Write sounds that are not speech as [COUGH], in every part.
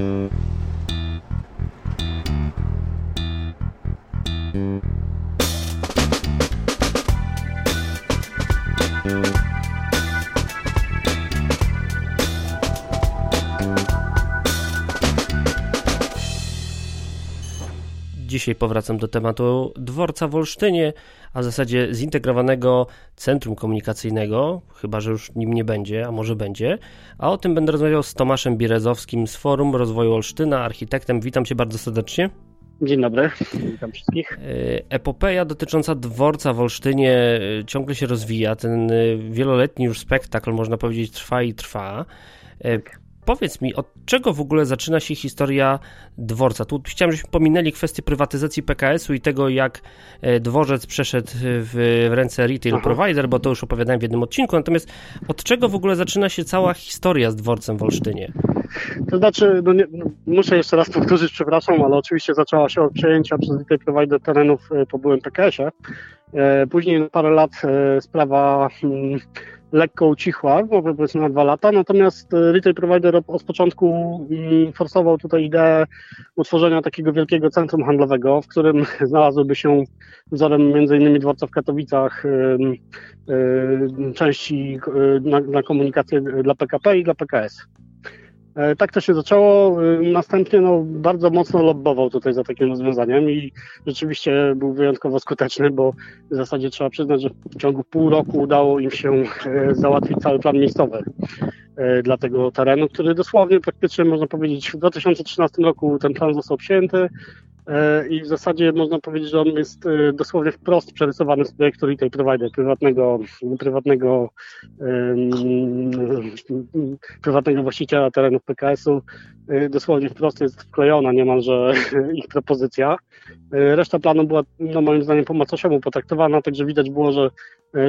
Mm-hmm. Dzisiaj powracam do tematu dworca w Olsztynie, a w zasadzie zintegrowanego centrum komunikacyjnego, chyba że już nim nie będzie, a może będzie. A o tym będę rozmawiał z Tomaszem Birezowskim z Forum Rozwoju Olsztyna, architektem. Witam cię bardzo serdecznie. Dzień dobry, witam wszystkich. E, epopeja dotycząca dworca w Olsztynie e, ciągle się rozwija. Ten e, wieloletni już spektakl, można powiedzieć, trwa i trwa. Powiedz mi, od czego w ogóle zaczyna się historia dworca? Tu chciałem, żebyśmy pominęli kwestię prywatyzacji PKS-u i tego, jak e, dworzec przeszedł w, ręce retail Aha. provider, bo to już opowiadałem w jednym odcinku. Natomiast od czego w ogóle zaczyna się cała historia z dworcem w Olsztynie? To znaczy, no nie, no muszę jeszcze raz powtórzyć, przepraszam, ale oczywiście zaczęła się od przejęcia przez retail provider terenów e, po byłym PKS-ie. E, później na parę lat sprawa mm, lekko ucichła, może powiedzmy na dwa lata, natomiast e, retail provider od początku mm, forsował tutaj ideę utworzenia takiego wielkiego centrum handlowego, w którym [LAUGHS] znalazłyby się wzorem innymi dworca w Katowicach części e, na, na komunikację dla PKP i dla PKS. E, tak to się zaczęło. E, następnie no, bardzo mocno lobbował tutaj za takim rozwiązaniem i rzeczywiście był wyjątkowo skuteczny, bo w zasadzie trzeba przyznać, że w ciągu pół roku udało im się e, załatwić cały plan miejscowy dla tego terenu, który dosłownie praktycznie można powiedzieć w 2013 roku ten plan został przyjęty, i w zasadzie można powiedzieć, że on jest e, dosłownie wprost przerysowany z projektu retail provider, prywatnego, prywatnego, prywatnego właściciela terenów PKS-u. E, dosłownie wprost jest wklejona niemalże [LAUGHS] ich propozycja. Reszta planu była no, moim zdaniem po macoszemu potraktowana, także widać było, że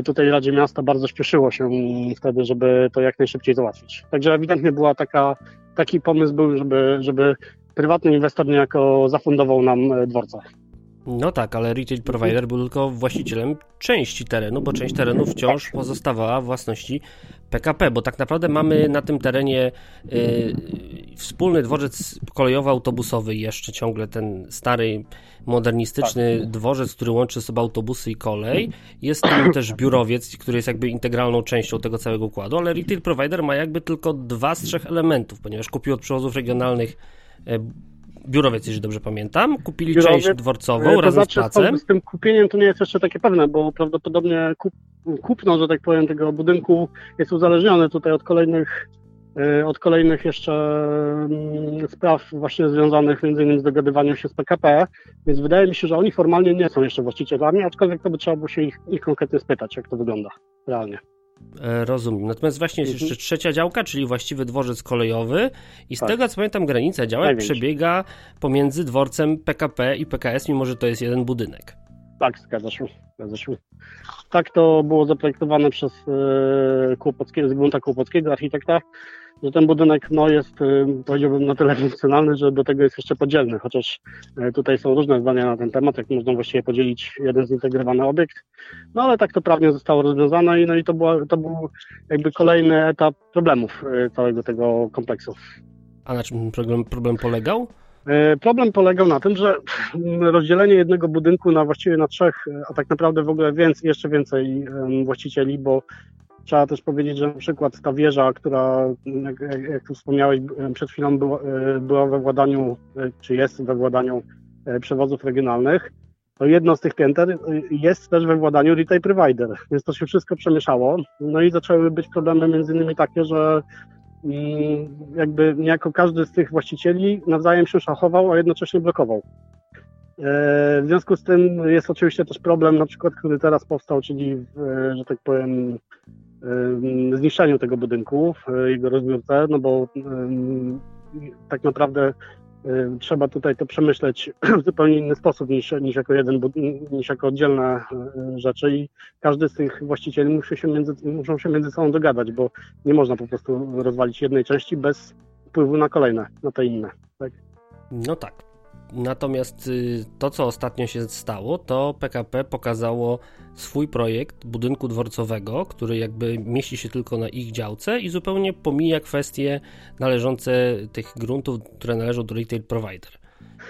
tutaj Radzie Miasta bardzo śpieszyło się wtedy, żeby to jak najszybciej załatwić. Także ewidentnie była taka, taki pomysł był, żeby, żeby prywatny inwestor niejako zafundował nam e, dworca. No tak, ale retail provider był tylko właścicielem części terenu, bo część terenu wciąż pozostawała w własności PKP, bo tak naprawdę mamy na tym terenie y, wspólny dworzec kolejowo-autobusowy, jeszcze ciągle ten stary, modernistyczny tak. dworzec, który łączy sobie autobusy i kolej. Jest tam też biurowiec, który jest jakby integralną częścią tego całego układu, ale retail provider ma jakby tylko dwa z trzech elementów, ponieważ kupił od przewozów regionalnych biurowiec, jeżeli dobrze pamiętam, kupili Biurowiec, część dworcową to razem znaczy, z placem. Z tym kupieniem to nie jest jeszcze takie pewne, bo prawdopodobnie kup, kupno, że tak powiem, tego budynku jest uzależnione tutaj od kolejnych e, od kolejnych jeszcze mm, spraw właśnie związanych między innymi z dogadywaniem się z PKP, więc wydaje mi się, że oni formalnie nie są jeszcze właścicielami, aczkolwiek to by trzeba było się ich, ich konkretnie spytać, jak to wygląda realnie. E, rozumiem. Natomiast właśnie jest mhm. jeszcze trzecia działka, czyli właściwy dworzec kolejowy i z tak. tego co pamiętam granica działek przebiega pomiędzy dworcem PKP i PKS, mimo że to jest jeden budynek. Tak, zgadza się. Zgadza się. Tak to było zaprojektowane przez e, Kłopockiego, Zygmunta Kłopockiego, architekta, że ten budynek no, jest, e, powiedziałbym, na tyle funkcjonalny, że do tego jest jeszcze podzielny, chociaż e, tutaj są różne zdania na ten temat, jak można właściwie podzielić jeden zintegrowany obiekt. No ale tak to prawnie zostało rozwiązane i, no, i to, była, to był jakby kolejny etap problemów całego tego kompleksu. A na czym problem, problem polegał? E, problem polegał na tym, że [LAUGHS] rozdzielenie jednego budynku na właściwie na trzech, a tak naprawdę w ogóle więcej, jeszcze więcej właścicieli, bo trzeba też powiedzieć, że na przykład ta wieża, która, jak, jak tu wspomniałeś, przed chwilą była, e, była we władaniu, e, czy jest we władaniu przewozów regionalnych, to jedno z tych pięter jest też we władaniu retail provider, więc to się wszystko przemieszało. No i zaczęły być problemy między innymi takie, że i jakby niejako każdy z tych właścicieli nawzajem się szachował, a jednocześnie blokował. E, w związku z tym jest oczywiście też problem, na przykład, który teraz powstał, czyli, w, że tak powiem, zniszczeniu tego budynku, jego rozbiórce, no bo tak naprawdę trzeba tutaj to przemyśleć [CLEARS THROAT] w zupełnie inny sposób niż, niż jako jeden, niż jako oddzielne rzeczy i każdy z tych właścicieli musi się między, muszą się między sobą dogadać, bo nie można po prostu rozwalić jednej części bez wpływu na kolejne, na te inne. Tak? No tak. Natomiast y, to, co ostatnio się stało, to PKP pokazało swój projekt budynku dworcowego, który jakby mieści się tylko na ich działce i zupełnie pomija kwestie należące tych gruntów, które należą do retail provider.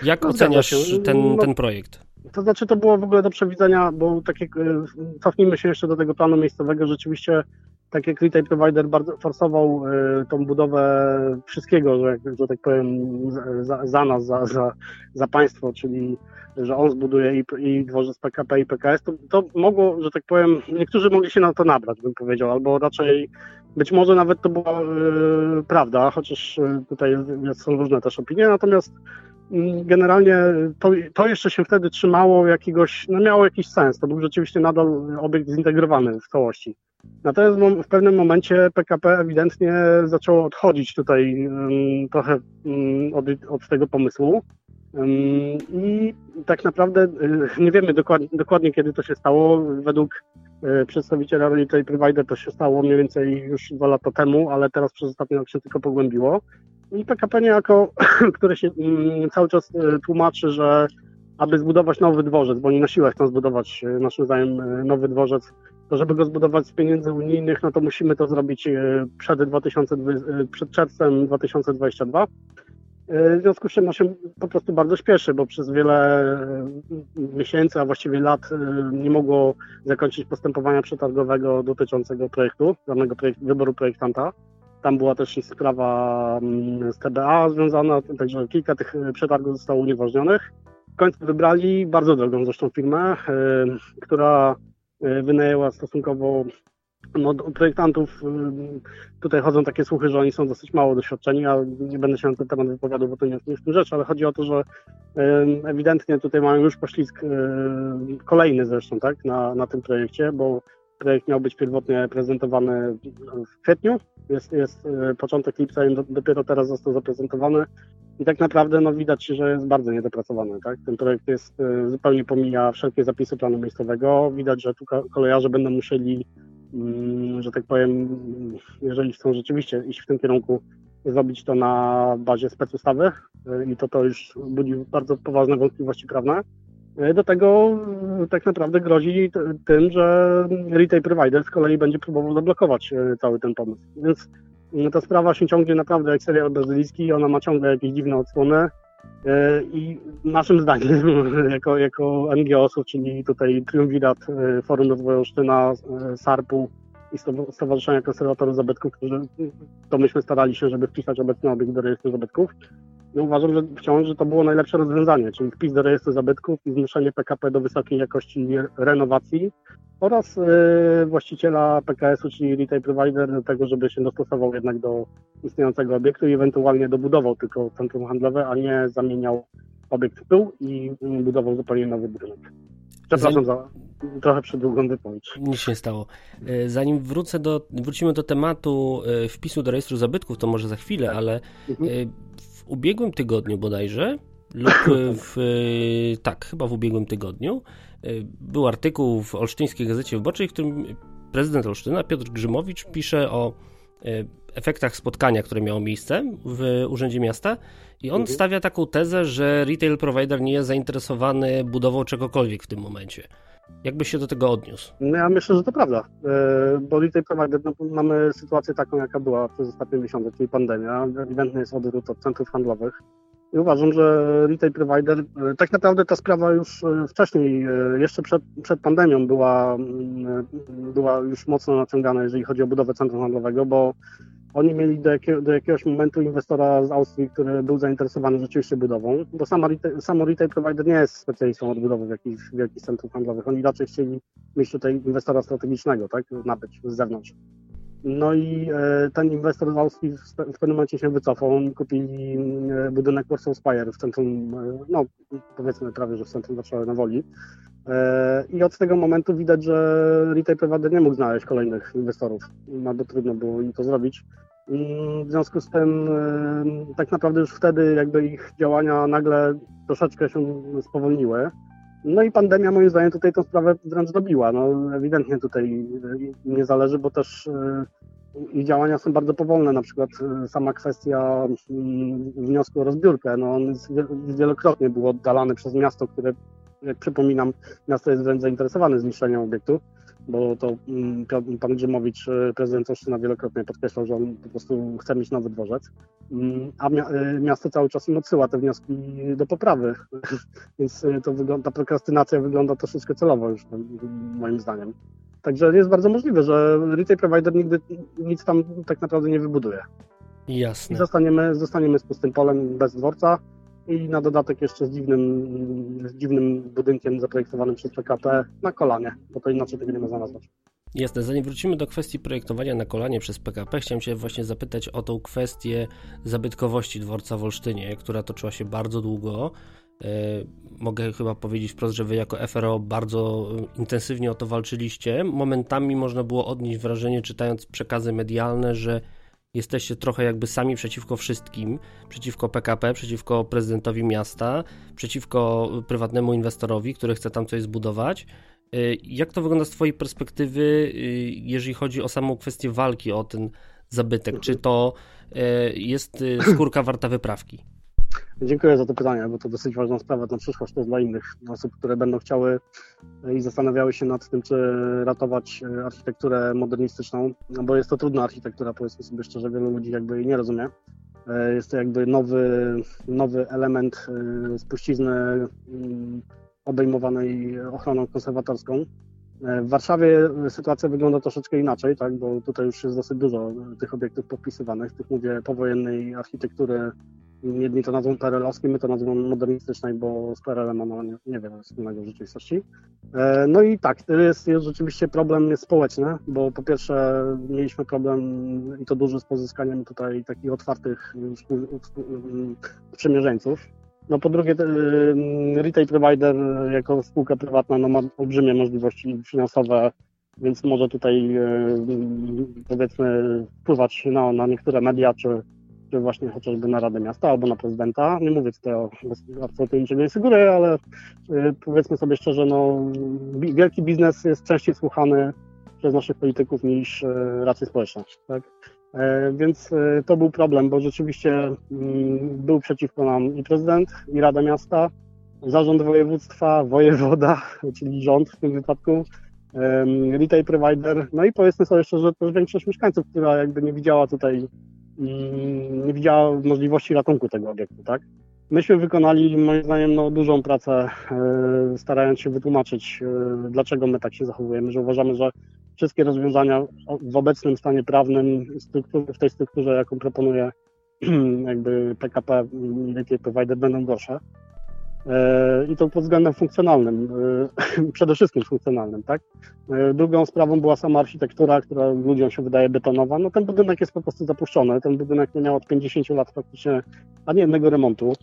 Jak no, oceniasz ten, ten projekt? To znaczy, to było w ogóle do przewidzenia, bo tak jak y, cofnijmy się jeszcze do tego planu miejscowego, rzeczywiście tak jak retail provider bardzo forsował y, tą budowę wszystkiego, że, że tak powiem, za, za nas, za, za, za państwo, czyli że on zbuduje i, i dworzec PKP i PKS, to, to mogło, że tak powiem, niektórzy mogli się na to nabrać, bym powiedział, albo raczej być może nawet to była y, prawda, chociaż y, tutaj są różne też opinie, natomiast y, generalnie to, to jeszcze się wtedy trzymało jakiegoś, no miało jakiś sens, to był rzeczywiście nadal obiekt zintegrowany w całości. Natomiast w pewnym momencie PKP ewidentnie zaczęło odchodzić tutaj trochę od, od tego pomysłu. I tak naprawdę y, nie wiemy dokładnie, dokładnie kiedy to się stało. Według y, przedstawiciela Retail Provider to się stało mniej więcej już dwa lata temu, ale teraz przez ostatni rok się tylko pogłębiło. I PKP niejako, [CLEARS THROAT] które się mm, cały czas y, tłumaczy, że aby zbudować nowy dworzec, bo oni na siłę chcą zbudować naszym zdaniem nowy dworzec, żeby go zbudować z pieniędzy unijnych, no to musimy to zrobić przed, 2020, przed czerwcem 2022. W związku z czym no się po prostu bardzo śpieszy, bo przez wiele e, miesięcy, a właściwie lat e, nie mogło zakończyć postępowania przetargowego dotyczącego projektu, danego wyboru projektanta. Tam była też sprawa z TBA związana, także kilka tych przetargów zostało unieważnionych. W końcu wybrali bardzo drogą zresztą firmę, e, która wynajęła stosunkowo no, projektantów tutaj chodzą takie słuchy, że oni są dosyć mało doświadczeni, a nie będę się na ten temat wypowiadał, bo to nie jest w tym rzecz, ale chodzi o to, że ewidentnie tutaj mają już poślizg kolejny zresztą, tak, na, na tym projekcie, bo projekt miał być pierwotnie prezentowany w kwietniu, jest, jest e, początek lipca i dopiero teraz został zaprezentowany i tak naprawdę no, widać, że jest bardzo niedopracowany. Tak? Ten projekt jest e, zupełnie pomija wszelkie zapisy planu miejscowego. Widać, że tu kolejarze będą musieli Mm, że tak powiem, jeżeli chcą rzeczywiście iść w tym kierunku, zrobić to na bazie specustawy y, i to to już budzi bardzo poważne wątpliwości prawne. Y, do tego y, tak naprawdę grozi tym, że retail provider z kolei będzie próbował zablokować cały ten pomysł. Więc ta sprawa się ciągnie naprawdę jak serial brazylijski, ona ma ciągle jakieś dziwne odsłony. E, I naszym zdaniem, [LAUGHS] jako, jako NGO-sów, czyli tutaj Triumvirat, e, Forum Rozwoju Olsztyna, e, SARP-u i Stowarzyszenia Konserwatorów Zabytków, którzy to myśmy starali się, żeby wpisać obecny obiekt do rejestru zabytków, no uważam, że wciąż, że to było najlepsze rozwiązanie, czyli wpis do rejestru zabytków i zmuszenie PKP do wysokiej jakości renowacji oraz yy, właściciela PKS-u, czyli retail provider, do tego, żeby się dostosował jednak do istniejącego obiektu i ewentualnie dobudował tylko centrum handlowe, a nie zamieniał obiekt w pył i budował zupełnie nowy budynek. Przepraszam za trochę przedługą wypowiedź. Nic się nie stało. E, zanim wrócę do, wrócimy do tematu e, wpisu do rejestru zabytków, to może za chwilę, ale mhm ubiegłym tygodniu bodajże, lub [COUGHS] w, tak, chyba w ubiegłym tygodniu, był artykuł w Olsztyńskiej Gazecie Wyborczej, w którym prezydent Olsztyna, Piotr Grzymowicz, pisze o e, efektach spotkania, które miało miejsce w Urzędzie Miasta i on mhm. stawia taką tezę, że retail provider nie jest zainteresowany budową czegokolwiek w tym momencie. Jakby się do tego odniósł? No ja myślę, że to prawda, e, bo retail provider, no, mamy sytuację taką, jaka była przez ostatnie miesiące, czyli pandemia. Ewidentny jest odwrót od centrów handlowych. I uważam, że retail provider, e, tak naprawdę ta sprawa już e, wcześniej, jeszcze przed, przed pandemią była, mm, była już mocno naciągana, jeżeli chodzi o budowę centrum handlowego, bo oni mieli do, jakiego, do jakiegoś momentu inwestora z Austrii, który był zainteresowany rzeczywiście budową, bo sama retail, samo retail provider nie jest specjalistą od budowy jakichś wielkich centrów handlowych. Oni raczej chcieli mieć tutaj inwestora strategicznego, tak, nabyć z zewnątrz. No i e, ten inwestor z Austrii w, pewnym momencie się wycofał. Oni kupili e, budynek Warsaw Spire w centrum, e, no powiedzmy prawie, że w centrum Warszawy na Woli. I od tego momentu widać, że retail provider nie mógł znaleźć kolejnych inwestorów. Bardzo trudno było im to zrobić. W związku z tym tak naprawdę już wtedy jakby ich działania nagle troszeczkę się spowolniły. No i pandemia moim zdaniem tutaj tę sprawę wręcz dobiła. No, ewidentnie tutaj nie zależy, bo też ich działania są bardzo powolne, na przykład sama kwestia mm, wniosku o rozbiórkę, no on wielokrotnie był oddalany przez miasto, które, jak przypominam, miasto jest wręcz zainteresowane zniszczeniem obiektu, bo to mm, pan Grzymowicz, e, prezydent Olsztyna wielokrotnie podkreślał, że on po prostu chce mieć nowy dworzec, mm, a e, miasto cały czas im odsyła te wnioski do poprawy, [LAUGHS] więc e, to wygląda, ta prokrastynacja wygląda troszeczkę celowo już moim zdaniem. Także jest bardzo możliwe, że retail provider nigdy nic tam tak naprawdę nie wybuduje. Jasne. I zostaniemy, zostaniemy z pustym polem bez dworca, i na dodatek jeszcze z dziwnym, z dziwnym budynkiem zaprojektowanym przez PKP na kolanie, bo to inaczej tego nie można nazwać. Jasne, zanim wrócimy do kwestii projektowania na kolanie przez PKP, chciałem Cię właśnie zapytać o tą kwestię zabytkowości dworca w Olsztynie, która toczyła się bardzo długo. E, mogę chyba powiedzieć wprost, że Wy jako FRO bardzo intensywnie o to walczyliście. Momentami można było odnieść wrażenie, czytając przekazy medialne, że jesteście trochę jakby sami przeciwko wszystkim, przeciwko PKP, przeciwko prezydentowi miasta, przeciwko prywatnemu inwestorowi, który chce tam coś zbudować. Y, jak to wygląda z Twojej perspektywy, y, jeżeli chodzi o samą kwestię walki o ten zabytek? Czy to y, jest skórka warta wyprawki? Dziękuję za to pytanie, bo to dosyć ważna sprawa na przyszłość też dla innych osób, które będą chciały i zastanawiały się nad tym, czy ratować e, architekturę modernistyczną, no bo jest to trudna architektura, powiedzmy sobie szczerze, wielu ludzi jakby jej nie rozumie. E, jest to jakby nowy, nowy element e, spuścizny mm, obejmowanej ochroną konserwatorską. W Warszawie sytuacja wygląda troszeczkę inaczej, tak, bo tutaj już jest dosyć dużo tych obiektów podpisywanych, tych mówię powojennej architektury Jedni to nazwą perelowskim, my to nazwą modernistycznej, bo z PRL-em ono nie, niewiele wspólnego w rzeczywistości. E, no i tak, to jest, jest rzeczywiście problem społeczny, bo po pierwsze mieliśmy problem i to duży z pozyskaniem tutaj takich otwartych sprzymierzeńców. No po drugie, retail provider jako spółka prywatna no, ma olbrzymie możliwości finansowe, więc może tutaj e, powiedzmy wpływać na, na niektóre media czy właśnie chociażby na Radę Miasta albo na prezydenta. Nie mówię tutaj o absolutnie niczego nie sugeruję, ale y, powiedzmy sobie szczerze, no, wielki biznes jest częściej słuchany przez naszych polityków niż y, racje społeczne. Tak? E, więc y, to był problem, bo rzeczywiście mm, był przeciwko nam i prezydent, i Rada Miasta, zarząd województwa, wojewoda, [LAUGHS] czyli rząd w tym wypadku, retail provider, no i powiedzmy sobie szczerze, też większość mieszkańców, która jakby nie widziała tutaj nie widziała możliwości ratunku tego obiektu, tak? Myśmy wykonali, moim zdaniem, no, dużą pracę, e, starając się wytłumaczyć, e, dlaczego my tak się zachowujemy, że uważamy, że wszystkie rozwiązania w obecnym stanie prawnym, w tej strukturze, jaką proponuje [CLEARS THROAT] jakby PKP i Provider, będą gorsze. E, i to pod względem funkcjonalnym, e, [LAUGHS] przede wszystkim funkcjonalnym, tak? E, drugą sprawą była sama architektura, która ludziom się wydaje betonowa. No ten budynek jest po prostu zapuszczony, ten budynek nie miał od 50 lat praktycznie ani jednego remontu,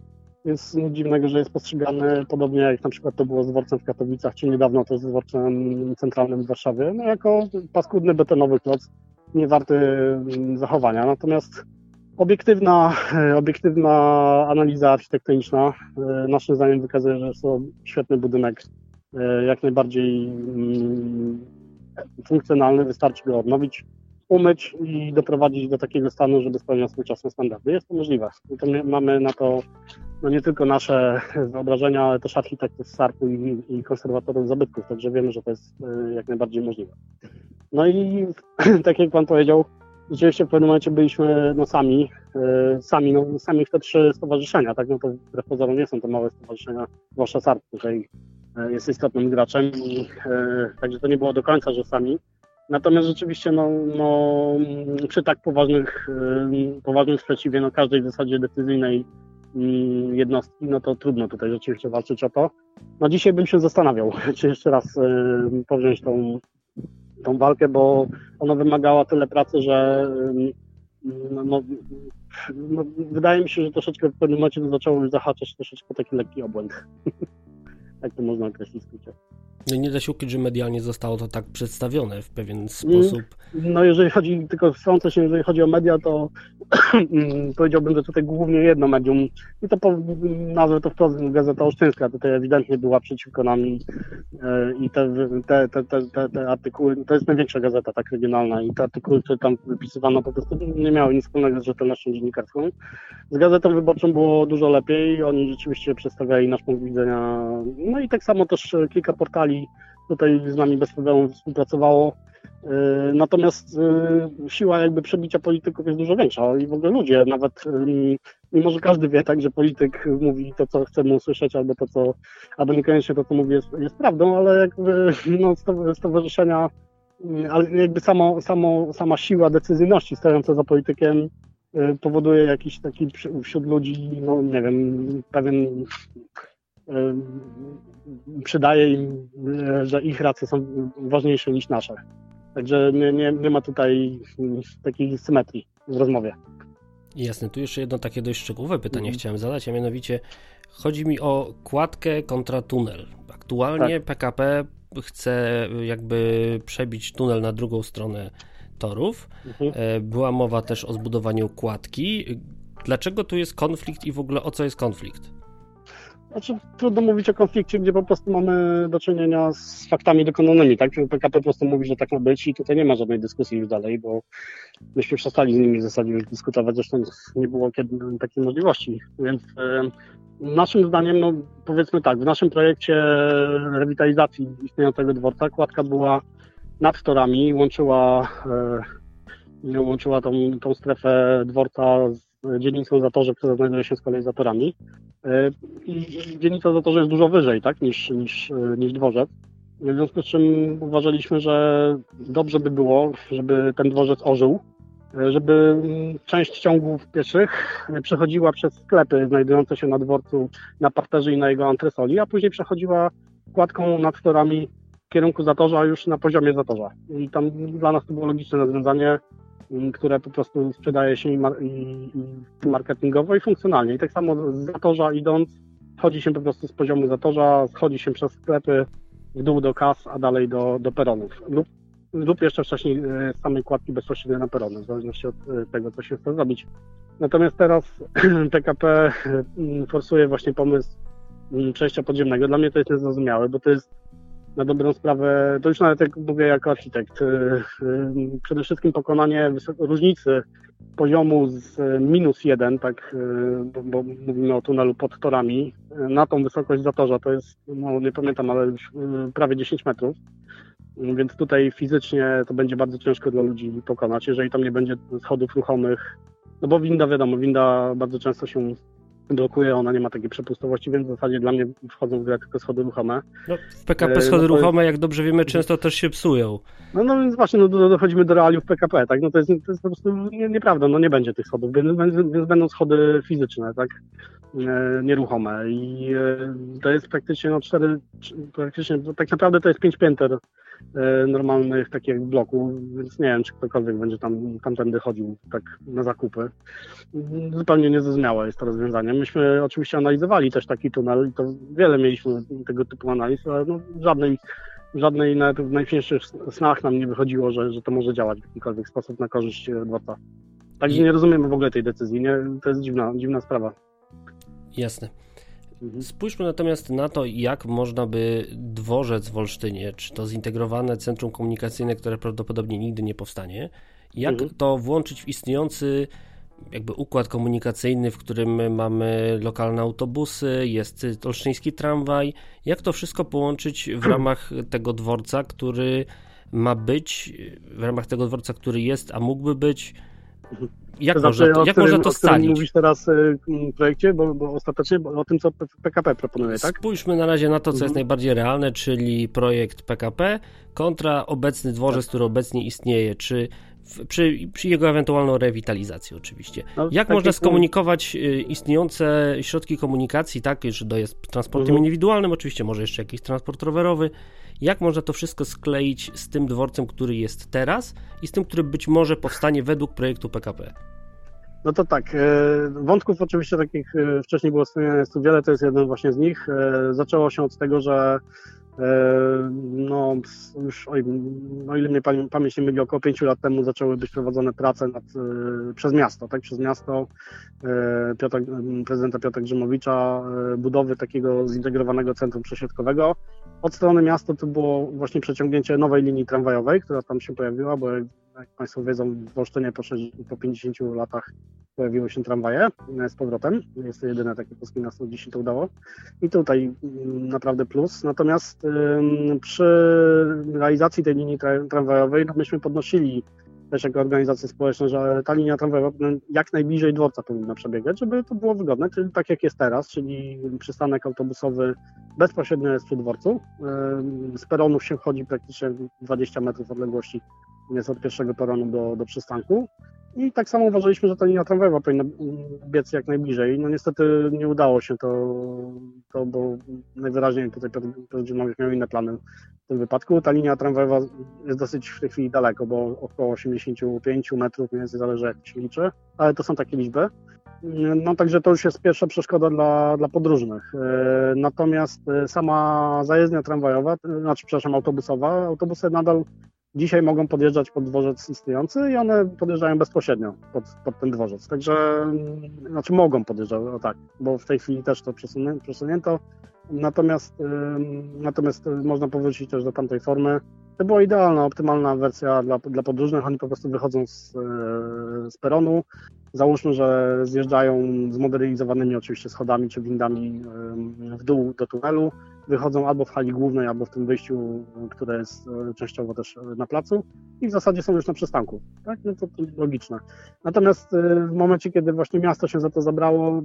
więc nic dziwnego, że jest postrzegany podobnie jak na przykład to było z dworcem w Katowicach, czy niedawno to z dworcem centralnym w Warszawie, no jako paskudny betonowy kloc, nie warty mm, zachowania. Natomiast Obiektywna, e, obiektywna analiza architektoniczna e, naszym zdaniem wykazuje, że jest to świetny budynek, e, jak najbardziej mm, funkcjonalny, wystarczy go odnowić, umyć i doprowadzić do takiego stanu, żeby spełniał współczesne standardy. Jest to możliwe. To mamy na to no nie tylko nasze [LAUGHS] wyobrażenia, ale też architektów z SARP-u i, i konserwatorów zabytków, także wiemy, że to jest jak najbardziej możliwe. No i [CLEARS THROAT] tak jak Pan powiedział, rzeczywiście w pewnym momencie byliśmy no, sami, e, sami, no, sami w te trzy stowarzyszenia, tak, no to wbrew pozorom nie są to małe stowarzyszenia, zwłaszcza SARP tutaj e, jest istotnym graczem i e, także to nie było do końca, że sami. Natomiast rzeczywiście no, no, przy tak poważnych, poważnym sprzeciwie no, każdej w zasadzie decyzyjnej mm, jednostki, no to trudno tutaj rzeczywiście walczyć o to. No dzisiaj bym się zastanawiał, [LAUGHS] czy jeszcze raz powziąć tą tą walkę, bo ona wymagała tyle pracy, że no, no, no, wydaje mi się, że troszeczkę w pewnym momencie zaczęło już zahaczać troszeczkę taki lekki obłęd. [LAUGHS] tak to można określić w skrócie. No nie da się ukryć, że medialnie zostało to tak przedstawione w pewien sposób. No jeżeli chodzi, tylko wtrącę się, jeżeli chodzi o media, to [CLEARS THROAT] powiedziałbym, że tutaj głównie jedno medium, i to po, nazwę to wprost Gazeta Olsztyńska, tutaj ewidentnie była przeciwko nam i, e, i te, te, te, te, te artykuły, to jest największa gazeta tak regionalna. I te artykuły, które tam wypisywano po prostu nie miały nic wspólnego z rzetelnością dziennikarską. Z Gazetą Wyborczą było dużo lepiej, oni rzeczywiście przedstawiali nasz punkt widzenia, no i tak samo też kilka portali tutaj z nami bez problemu współpracowało. E, natomiast e, siła jakby przebicia polityków jest dużo większa i w ogóle ludzie, nawet mimo, że każdy wie tak, że polityk mówi to, co chce mu usłyszeć, albo to, co, albo niekoniecznie to, co mówi jest, jest prawdą, ale jakby [LAUGHS] no, stowarzyszenia, ale jakby samo, samo, sama siła decyzyjności stojąca za politykiem powoduje jakiś taki wśród ludzi, no nie wiem, pewien przydaje im, że ich racje są ważniejsze niż nasze. Także nie, nie, nie ma tutaj takiej symetrii w rozmowie. Jasne, tu jeszcze jedno takie dość szczegółowe pytanie mm. chciałem zadać, a mianowicie chodzi mi o kładkę kontra tunel. Aktualnie tak. PKP chce jakby przebić tunel na drugą stronę torów. Mhm. E, była mowa też o zbudowaniu kładki. Dlaczego tu jest konflikt i w ogóle o co jest konflikt? Znaczy, trudno mówić o konflikcie, gdzie po prostu mamy do czynienia z faktami dokonanymi, tak? PKP po prostu mówi, że tak ma być i tutaj nie ma żadnej dyskusji już dalej, bo myśmy przestali z nimi w zasadzie już dyskutować, zresztą nie było kiedy takiej możliwości, więc naszym zdaniem, no powiedzmy tak, w naszym projekcie rewitalizacji istniejącego dworca kładka była nad torami, łączyła, e, łączyła tą, tą strefę dworca z dzielnicą Zatorze, która znajduje się z kolei za torami. E, I dzielnica Zatorze jest dużo wyżej tak, niż, niż, e, niż dworzec. W związku z czym uważaliśmy, że dobrze by było, żeby ten dworzec ożył, e, żeby część ciągów pieszych przechodziła przez sklepy znajdujące się na dworcu, na parterze i na jego antresoli, a później przechodziła kładką nad torami w kierunku Zatorza już na poziomie Zatorza. I tam dla nas to było logiczne rozwiązanie które po prostu sprzedaje się marketingowo i funkcjonalnie. I tak samo z zatorza idąc, wchodzi się po prostu z poziomu zatorza, schodzi się przez sklepy w dół do kas, a dalej do, do peronów. Lub, lub jeszcze wcześniej e, z samej kładki bezpośrednio na perony, w zależności od e, tego, co się chce zrobić. Natomiast teraz [CLEARS THROAT] PKP forsuje właśnie pomysł przejścia podziemnego. Dla mnie to jest niezrozumiałe, bo to jest na dobrą sprawę, to już nawet jak mówię jako architekt, y, y, przede wszystkim pokonanie różnicy poziomu z minus jeden, tak, y, bo, mówimy o tunelu pod torami, na tą wysokość zatorza to jest, no nie pamiętam, ale prawie 10 metrów. Więc tutaj fizycznie to będzie bardzo ciężko dla ludzi pokonać, jeżeli tam nie będzie schodów ruchomych. No bo winda, wiadomo, winda bardzo często się blokuje, ona nie ma takiej przepustowości, więc w zasadzie dla mnie wchodzą w grę tylko schody ruchome. No, w PKP e, schody no ruchome, jak dobrze wiemy, często też się psują. No, no więc właśnie no, dochodzimy do realiów PKP, tak? No to jest, to jest po prostu nie, nieprawda, no nie będzie tych schodów, więc, będą schody fizyczne, tak? E, nieruchome i e, to jest praktycznie no cztery, praktycznie, tak naprawdę to jest pięć pięter normalnych, takich bloku, więc nie wiem, czy ktokolwiek będzie tam tamtędy chodził tak na zakupy. Zupełnie niezrozumiałe jest to rozwiązanie. Myśmy oczywiście analizowali też taki tunel i to wiele mieliśmy tego typu analiz, ale no żadnej, żadnej nawet w snach nam nie wychodziło, że, że to może działać w jakikolwiek sposób na korzyść dworca. Także nie rozumiemy w ogóle tej decyzji, nie? to jest dziwna, dziwna sprawa. Jasne. Mhm. Spójrzmy natomiast na to, jak można by dworzec w Olsztynie, czy to zintegrowane centrum komunikacyjne, które prawdopodobnie nigdy nie powstanie, jak mhm. to włączyć w istniejący jakby układ komunikacyjny, w którym mamy lokalne autobusy, jest olsztyński tramwaj, jak to wszystko połączyć w [CLEARS THROAT] ramach tego dworca, który ma być, w ramach tego dworca, który jest, a mógłby być, mhm. Jak, to można, to, jak którym, można to scalić? mówisz teraz y, w projekcie, bo, bo ostatecznie bo o tym, co PKP proponuje, tak? Spójrzmy na razie na to, co mhm. jest najbardziej realne, czyli projekt PKP kontra obecny dworzec, tak. który obecnie istnieje. Czy przy, przy, jego ewentualną rewitalizacji oczywiście. No, jak można skomunikować y, istniejące środki komunikacji, tak, że dojazd transportem mhm. indywidualnym, oczywiście może jeszcze jakiś transport rowerowy, jak można to wszystko skleić z tym dworcem, który jest teraz i z tym, który być może powstanie według projektu PKP? No to tak, wątków oczywiście takich wcześniej było wspomniane jest tu wiele, to jest jeden właśnie z nich. Zaczęło się od tego, że E, no, już o, o ile mnie pamięć nie myli, około pięciu lat temu zaczęły być prowadzone prace nad, e, przez miasto, tak, przez miasto e, Piotra, prezydenta Piotra Grzymowicza, budowy takiego zintegrowanego centrum przesiadkowego. Od strony miasta to było właśnie przeciągnięcie nowej linii tramwajowej, która tam się pojawiła, bo jak Państwo wiedzą, w Olsztynie po, po 50 latach pojawiły się tramwaje z powrotem. Jest to jedyne takie polskie miasto, gdzie się to udało. I tutaj mm, naprawdę plus. Natomiast przy realizacji tej linii tramwajowej no myśmy podnosili też jako organizacje społeczne, że ta linia tramwajowa jak najbliżej dworca powinna przebiegać, żeby to było wygodne, czyli tak jak jest teraz, czyli przystanek autobusowy bezpośrednio jest przy dworcu. Z peronów się chodzi praktycznie 20 metrów odległości jest od pierwszego peronu do, do przystanku. I tak samo uważaliśmy, że ta linia tramwajowa powinna biec jak najbliżej. No niestety nie udało się to, to bo najwyraźniej tutaj Piotr miał inne plany w tym wypadku. Ta linia tramwajowa jest dosyć w tej chwili daleko, bo około 85 metrów, więcej zależy jak się liczy, ale to są takie liczby. No także to już jest pierwsza przeszkoda dla, dla podróżnych. E, natomiast e, sama zajezdnia tramwajowa, znaczy przepraszam, autobusowa, autobusy nadal dzisiaj mogą podjeżdżać pod dworzec istniejący i one podjeżdżają bezpośrednio pod, pod ten dworzec. Także, mm, znaczy mogą podjeżdżać, o tak, bo w tej chwili też to przesunięto. Natomiast, natomiast można powrócić też do tamtej formy. To była idealna, optymalna wersja dla, dla podróżnych. Oni po prostu wychodzą z, e, z peronu. Załóżmy, że zjeżdżają zmodernizowanymi oczywiście schodami czy windami w dół do tunelu wychodzą albo w hali głównej, albo w tym wyjściu, które jest częściowo też na placu i w zasadzie są już na przystanku. Tak? No to, to logiczne. Natomiast w momencie, kiedy właśnie miasto się za to zabrało,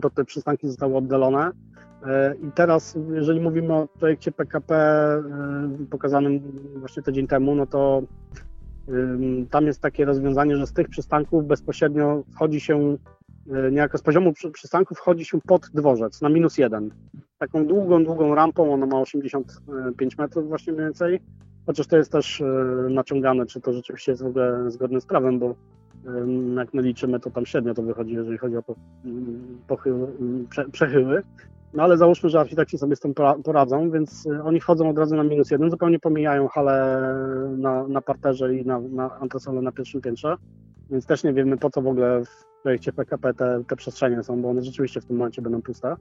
to te przystanki zostały oddalone. I teraz, jeżeli mówimy o projekcie PKP pokazanym właśnie tydzień temu, no to tam jest takie rozwiązanie, że z tych przystanków bezpośrednio wchodzi się E, niejako z poziomu przystanku wchodzi się pod dworzec na minus jeden. Taką długą, długą rampą, ona ma 85 metrów właśnie mniej więcej, chociaż to jest też e, naciągane, czy to rzeczywiście jest w ogóle zgodne z prawem, bo jak my liczymy, to tam średnio to wychodzi, jeżeli chodzi o pochyły, prze, przechyły. No ale załóżmy, że architekci sobie z tym poradzą, więc e, oni wchodzą od razu na minus jeden, zupełnie pomijają halę na, na parterze i na, na na pierwszym piętrze, więc też nie wiemy po co w ogóle projekcie PKP te, te przestrzenie są, bo one rzeczywiście w tym momencie będą puste.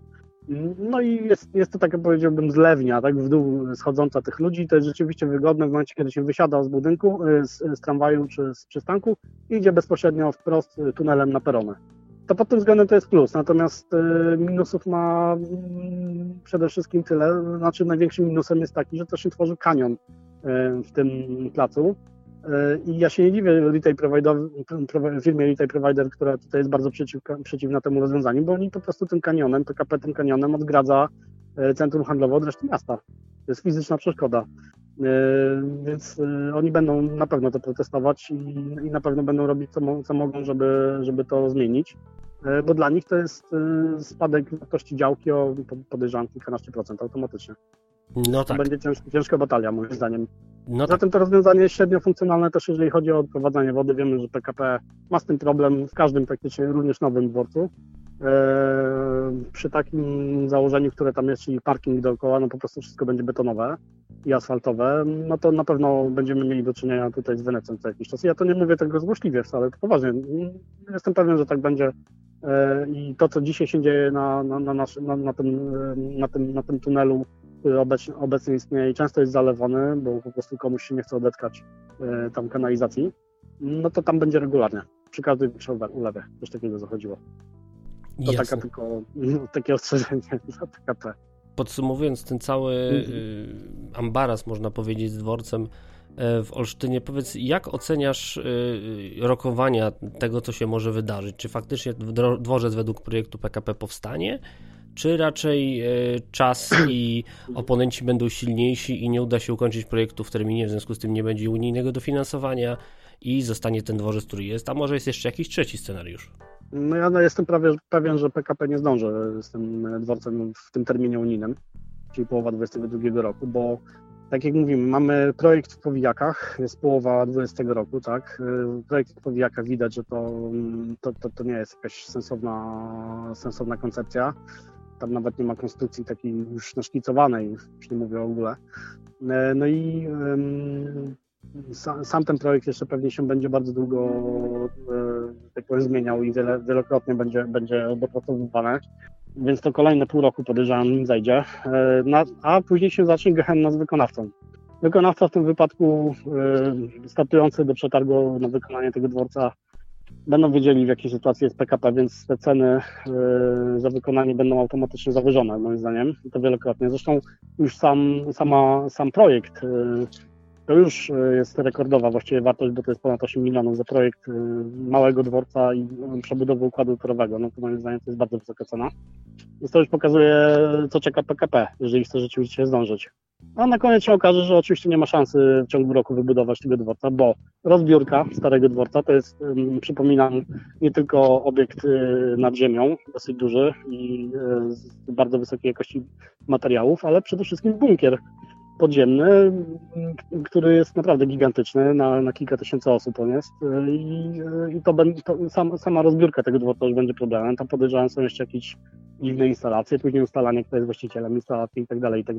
No i jest, jest to tak, jak powiedziałbym, zlewnia, tak w dół schodząca tych ludzi. To jest rzeczywiście wygodne w momencie, kiedy się wysiada z budynku, y, z, z tramwaju czy z przystanku i idzie bezpośrednio wprost tunelem na peronę. To pod tym względem to jest plus, natomiast y, minusów ma mm, przede wszystkim tyle, znaczy największym minusem jest taki, że to się tworzy kanion y, w tym placu, i ja się nie dziwię firmie retail provider, która tutaj jest bardzo przeciw, przeciwna temu rozwiązaniu, bo oni po prostu tym kanionem, PKP tym kanionem odgradza e, centrum handlowe od reszty miasta. To jest fizyczna przeszkoda. E, więc e, oni będą na pewno to protestować i na pewno będą robić co, co mogą, żeby, żeby to zmienić, bo dla nich to jest spadek wartości działki o podejrzewam kilkanaście procent automatycznie. No tak. To będzie cięż, ciężka batalia, moim zdaniem. No Zatem tak. to rozwiązanie jest średnio funkcjonalne też, jeżeli chodzi o odprowadzanie wody. Wiemy, że PKP ma z tym problem w każdym praktycznie, również nowym dworcu. Eee, przy takim założeniu, które tam jest, czyli parking dookoła, no po prostu wszystko będzie betonowe i asfaltowe, no to na pewno będziemy mieli do czynienia tutaj z Wenecją co jakiś czas. Ja to nie mówię tego złośliwie wcale, to poważnie. Jestem pewien, że tak będzie eee, i to, co dzisiaj się dzieje na, na, na, nasz, na, na, tym, na, tym, na tym tunelu który obecnie, obecnie istnieje i często jest zalewany, bo po prostu komuś się nie chce odetkać e, tam kanalizacji, no to tam będzie regularnie. Przy każdej ulewie coś takiego zachodziło. To taka tylko, no, takie ostrzeżenie [LAUGHS] dla PKP. Podsumowując ten cały. Y, ambaras, można powiedzieć, z dworcem e, w Olsztynie, powiedz, jak oceniasz y, rokowania tego, co się może wydarzyć? Czy faktycznie dworzec według projektu PKP powstanie? Czy raczej e, czas i oponenci będą silniejsi i nie uda się ukończyć projektu w terminie, w związku z tym nie będzie unijnego dofinansowania i zostanie ten dworzec, który jest, a może jest jeszcze jakiś trzeci scenariusz? No ja no jestem prawie pewien, że PKP nie zdąży z tym dworcem w tym terminie unijnym, czyli połowa 2022 roku, bo tak jak mówimy, mamy projekt w Powijakach, jest połowa 20 roku, tak? Projekt w Powijakach widać, że to, to, to, to nie jest jakaś sensowna, sensowna koncepcja. Tam nawet nie ma konstrukcji takiej już naszkicowanej, już nie mówię o ogóle. No i sam, ten projekt jeszcze pewnie się będzie bardzo długo tak powiem, zmieniał i wielokrotnie będzie, będzie dopracowywany więc to kolejne pół roku podejrzewam nim zajdzie, e, a później się zacznie gehenna z wykonawcą. Wykonawca w tym wypadku e, startujący do przetargu na wykonanie tego dworca będą wiedzieli w jakiej sytuacji jest PKP, więc te ceny e, za wykonanie będą automatycznie zawyżone moim zdaniem, to wielokrotnie. Zresztą już sam, sama, sam projekt to już e, jest rekordowa właściwie wartość, bo to jest ponad 8 milionów za projekt e, małego dworca i e, przebudowy układu torowego. No to moim zdaniem to jest bardzo wysoka cena. Więc to już pokazuje, co czeka PKP, jeżeli chce rzeczywiście zdążyć. A na koniec się okaże, że oczywiście nie ma szansy w ciągu roku wybudować tego dworca, bo rozbiórka starego dworca to jest, przypominam, nie tylko obiekt nad ziemią, dosyć duży i z bardzo wysokiej jakości materiałów, ale przede wszystkim bunkier podziemny, który jest naprawdę gigantyczny, na, na kilka tysięcy osób on jest i, i to, to sam, sama rozbiórka tego dworca już będzie problemem. Tam podejrzewam są jeszcze jakieś dziwne instalacje, później ustalanie, kto jest właścicielem instalacji i tak dalej, i tak.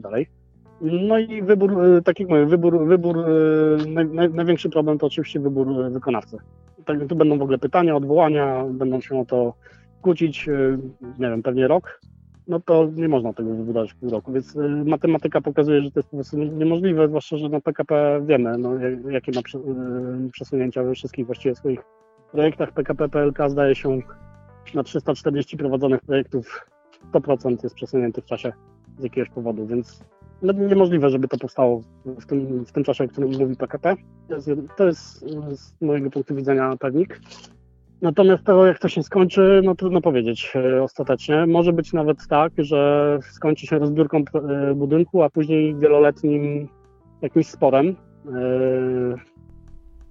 No i wybór, tak jak mówię, wybór, wybór naj, największy problem to oczywiście wybór wykonawcy. Tak, tu będą w ogóle pytania, odwołania, będą się o to kłócić, nie wiem, pewnie rok, no to nie można tego wybudować w pół roku, więc y, matematyka pokazuje, że to jest po prostu niemożliwe, zwłaszcza, że na PKP wiemy, no, jakie ma y, przesunięcia we wszystkich właściwie swoich projektach. PKP PLK zdaje się na 340 prowadzonych projektów 100% jest przesunięty w czasie z jakiegoś powodu, więc no, niemożliwe, żeby to powstało w tym, w tym czasie, o którym mówi PKP. To jest, to jest z mojego punktu widzenia pewnik. Natomiast to, jak to się skończy, no trudno powiedzieć e, ostatecznie. Może być nawet tak, że skończy się rozbiórką e, budynku, a później wieloletnim jakimś sporem, e,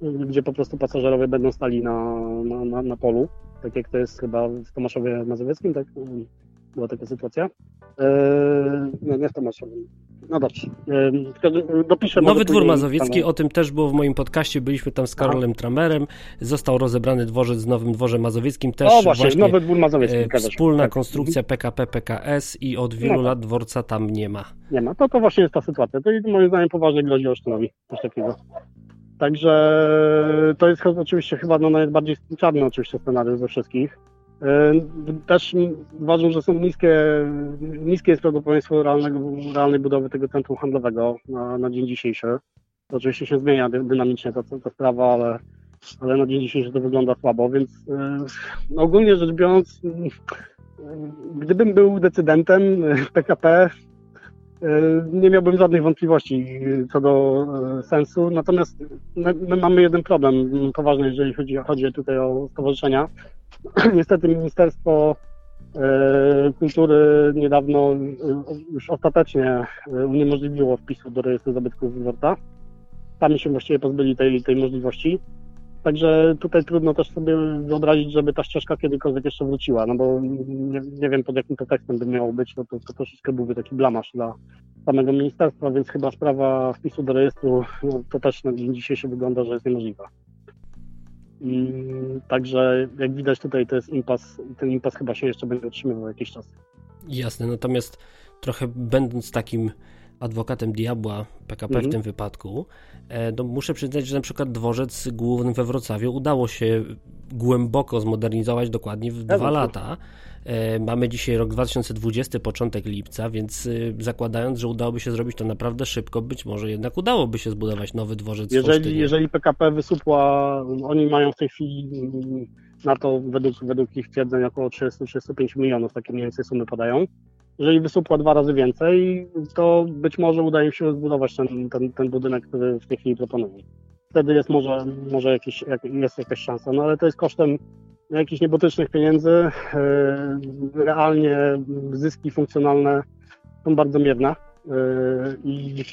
gdzie po prostu pasażerowie będą stali na, na, na, na polu, tak jak to jest chyba w Tomaszowie Mazowieckim, tak? Była taka sytuacja. Nie, nie w Tomaszowie. No dobrze. Dopiszę Nowy Dwór Mazowiecki, o tym też było w moim podcaście, byliśmy tam z Karolem Tramerem, został rozebrany dworzec z Nowym Dworze Mazowieckim, też o, właśnie, właśnie Nowy Dwór Mazowiecki, e, wspólna tak. konstrukcja PKP, PKS i od wielu no. lat dworca tam nie ma. Nie ma, to to właśnie jest ta sytuacja, to moim zdaniem poważnie grozi Olsztynowi, coś takiego. Także to jest oczywiście chyba no, najbardziej czarny oczywiście scenariusz ze wszystkich. E, też uważam, że są niskie, niskie jest prawdopodobieństwo realnego, realnej budowy tego centrum handlowego na, na dzień dzisiejszy. To oczywiście się zmienia dynamicznie ta, ta sprawa, ale, ale na dzień dzisiejszy to wygląda słabo, więc no ogólnie rzecz biorąc, gdybym był decydentem PKP, nie miałbym żadnych wątpliwości co do sensu. Natomiast my, my mamy jeden problem poważny, jeżeli chodzi, chodzi tutaj o stowarzyszenia. [CLEARS THROAT] Niestety Ministerstwo e, Kultury niedawno e, już ostatecznie e, uniemożliwiło wpisu do rejestru zabytków Wyworta. Tam się właściwie pozbyli tej, tej możliwości. Także tutaj trudno też sobie wyobrazić, żeby ta ścieżka kiedykolwiek jeszcze wróciła, no bo nie, nie wiem pod jakim pretekstem by miało być, no to, to troszeczkę byłby taki blamasz dla samego ministerstwa, więc chyba sprawa wpisu do rejestru no, to też na dzień dzisiejszy wygląda, że jest niemożliwa. I także jak widać tutaj to jest impas, ten impas chyba się jeszcze będzie utrzymywał jakiś czas. Jasne, natomiast trochę będąc takim adwokatem diabła PKP mhm. w tym wypadku, e, no muszę przyznać, że na przykład dworzec główny we Wrocławiu udało się głęboko zmodernizować dokładnie w dwa lata. E, mamy dzisiaj rok 2020, początek lipca, więc y, zakładając, że udałoby się zrobić to naprawdę szybko, być może jednak udałoby się zbudować nowy dworzec jeżeli, jeżeli PKP wysupła, oni mają w tej chwili na to według, według ich twierdzeń około 30-35 milionów, takie mniej więcej sumy padają. Jeżeli wysupła dwa razy więcej, to być może uda im się zbudować ten, ten, ten budynek, który w tej chwili proponują. Wtedy jest może, może jakieś, jest jakaś szansa, no ale to jest kosztem jakichś niebotycznych pieniędzy. E, realnie zyski funkcjonalne są bardzo mierne e, i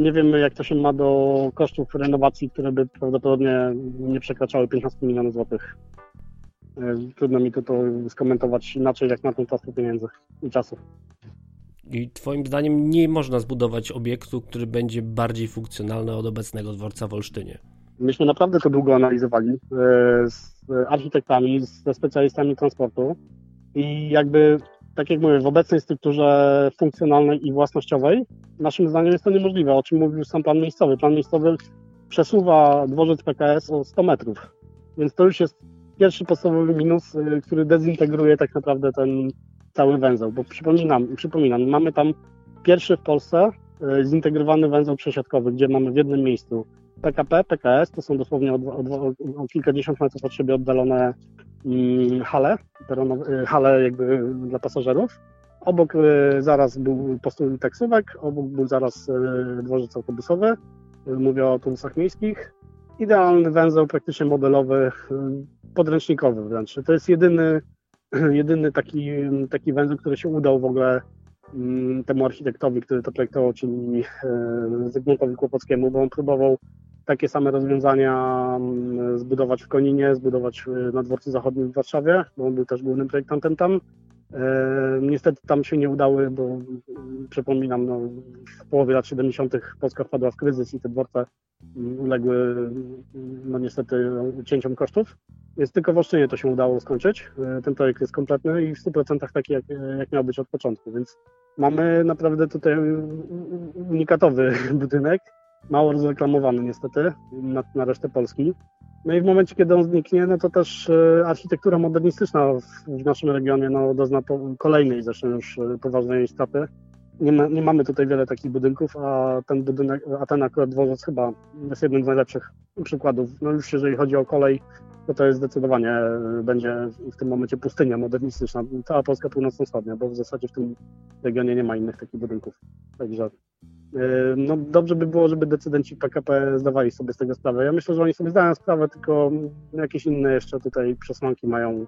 nie wiemy, jak to się ma do kosztów renowacji, które by prawdopodobnie nie przekraczały 15 milionów złotych. Trudno mi to, to skomentować inaczej, jak na tą czasy pieniędzy i czasu. I Twoim zdaniem nie można zbudować obiektu, który będzie bardziej funkcjonalny od obecnego dworca w Olsztynie? Myśmy naprawdę to długo analizowali e, z architektami, ze specjalistami transportu i jakby, tak jak mówię, w obecnej strukturze funkcjonalnej i własnościowej, naszym zdaniem jest to niemożliwe, o czym mówił sam plan miejscowy. Plan miejscowy przesuwa dworzec PKS o 100 metrów, więc to już jest pierwszy podstawowy minus, e, który dezintegruje tak naprawdę ten cały węzeł, bo przypominam, przypominam mamy tam pierwszy w Polsce e, zintegrowany węzeł przesiadkowy, gdzie mamy w jednym miejscu PKP, PKS, to są dosłownie o, o, o kilkadziesiąt metrów od siebie oddalone mm, hale, e, hale jakby dla pasażerów. Obok e, zaraz był postój taksówek, obok był zaraz dworzec autobusowy, mówię o autobusach miejskich. Idealny węzeł, praktycznie modelowy, podręcznikowy wręcz. To jest jedyny [CLEARS THROAT] jedyny taki, taki węzeł, który się udał w ogóle temu architektowi, który to projektował, czyli Zygmuntowi Kłopockiemu, bo on próbował takie same rozwiązania zbudować w Koninie, zbudować e, na dworcu zachodnim w Warszawie, bo on był też głównym projektantem tam. Niestety tam się nie udały, bo mm, przypominam, no, w połowie lat 70. Polska wpadła w kryzys i te dworce uległy no niestety cięciom kosztów. Jest tylko w Olsztynie to się udało skończyć. E, ten projekt jest kompletny i w 100% taki, jak, jak miał być od początku, więc mamy naprawdę tutaj unikatowy [LAUGHS] budynek, mało rozreklamowany niestety na, na resztę Polski. No i w momencie, kiedy on zniknie, no to też e, architektura modernistyczna w, w naszym regionie no, dozna kolejnej zresztą już e, poważnej straty nie, ma, nie mamy tutaj wiele takich budynków, a ten budynek, a ten akurat dworzec chyba jest jednym z najlepszych przykładów. No już jeżeli chodzi o kolej, to to jest zdecydowanie, e, będzie w tym momencie pustynia modernistyczna, cała Polska północno-wschodnia, bo w zasadzie w tym regionie nie ma innych takich budynków. Także no dobrze by było, żeby decydenci PKP zdawali sobie z tego sprawę. Ja myślę, że oni sobie zdają sprawę, tylko jakieś inne jeszcze tutaj przesłanki mają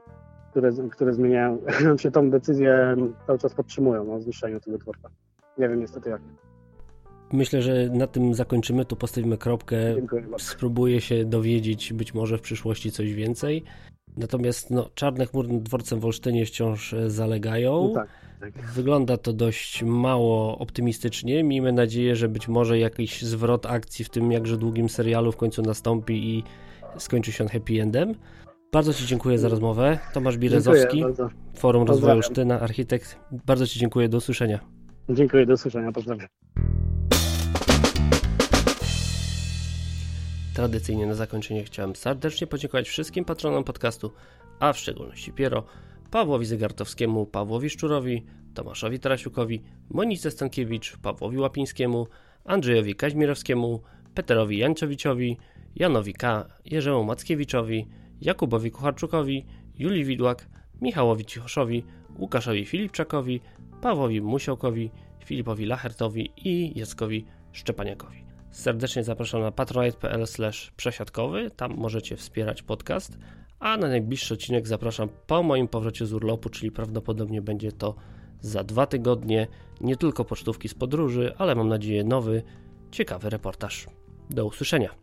które, które zmieniają [LAUGHS] się tą decyzję, cały czas podtrzymują o zniszczeniu tego dworca. Nie wiem niestety jak. Myślę, że na tym zakończymy, tu postawimy kropkę. Spróbuję się dowiedzieć być może w przyszłości coś więcej. Natomiast no, czarne chmury nad dworcem w Olsztynie wciąż e, zalegają. No tak, tak. Wygląda to dość mało optymistycznie. Miejmy nadzieję, że być może jakiś zwrot akcji w tym jakże długim serialu w końcu nastąpi i skończy się on happy endem. Bardzo Ci dziękuję za rozmowę. Tomasz Birezowski, Forum Rozwoju Sztyna, architekt. Bardzo Ci dziękuję. Do usłyszenia. Dziękuję, do usłyszenia. Pozdrawiam. Tradycyjnie na zakończenie chciałem serdecznie podziękować wszystkim patronom podcastu, a w szczególności Piero, Pawłowi Zygartowskiemu, Pawłowi Szczurowi, Tomaszowi Tarasiukowi, Monice Stankiewicz, Pawłowi Łapińskiemu, Andrzejowi Kaźmirowskiemu, Peterowi Janczowiczowi, Janowi K., Jerzemu Mackiewiczowi, Jakubowi Kucharczukowi, Julii Widłak, Michałowi Cichoszowi, Łukaszowi Filipczakowi, Pawłowi Musiołkowi, Filipowi Lachertowi i Jackowi Szczepaniakowi. Serdecznie zapraszam na patronite.pl przesiadkowy, tam możecie wspierać podcast, a na najbliższy odcinek zapraszam po moim powrocie z urlopu, czyli prawdopodobnie będzie to za dwa tygodnie, nie tylko pocztówki z podróży, ale mam nadzieję nowy, ciekawy reportaż. Do usłyszenia.